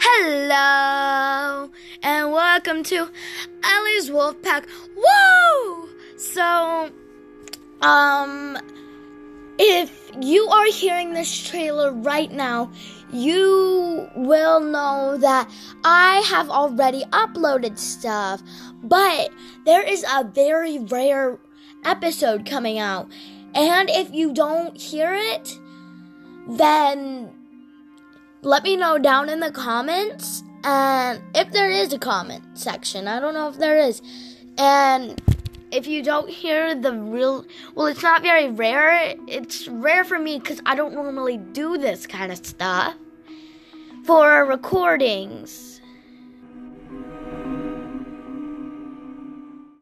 Hello, and welcome to Ellie's Wolfpack. Whoa! So, um, if you are hearing this trailer right now, you will know that I have already uploaded stuff, but there is a very rare episode coming out. And if you don't hear it, then let me know down in the comments. And if there is a comment section, I don't know if there is. And if you don't hear the real, well, it's not very rare. It's rare for me because I don't normally do this kind of stuff for recordings.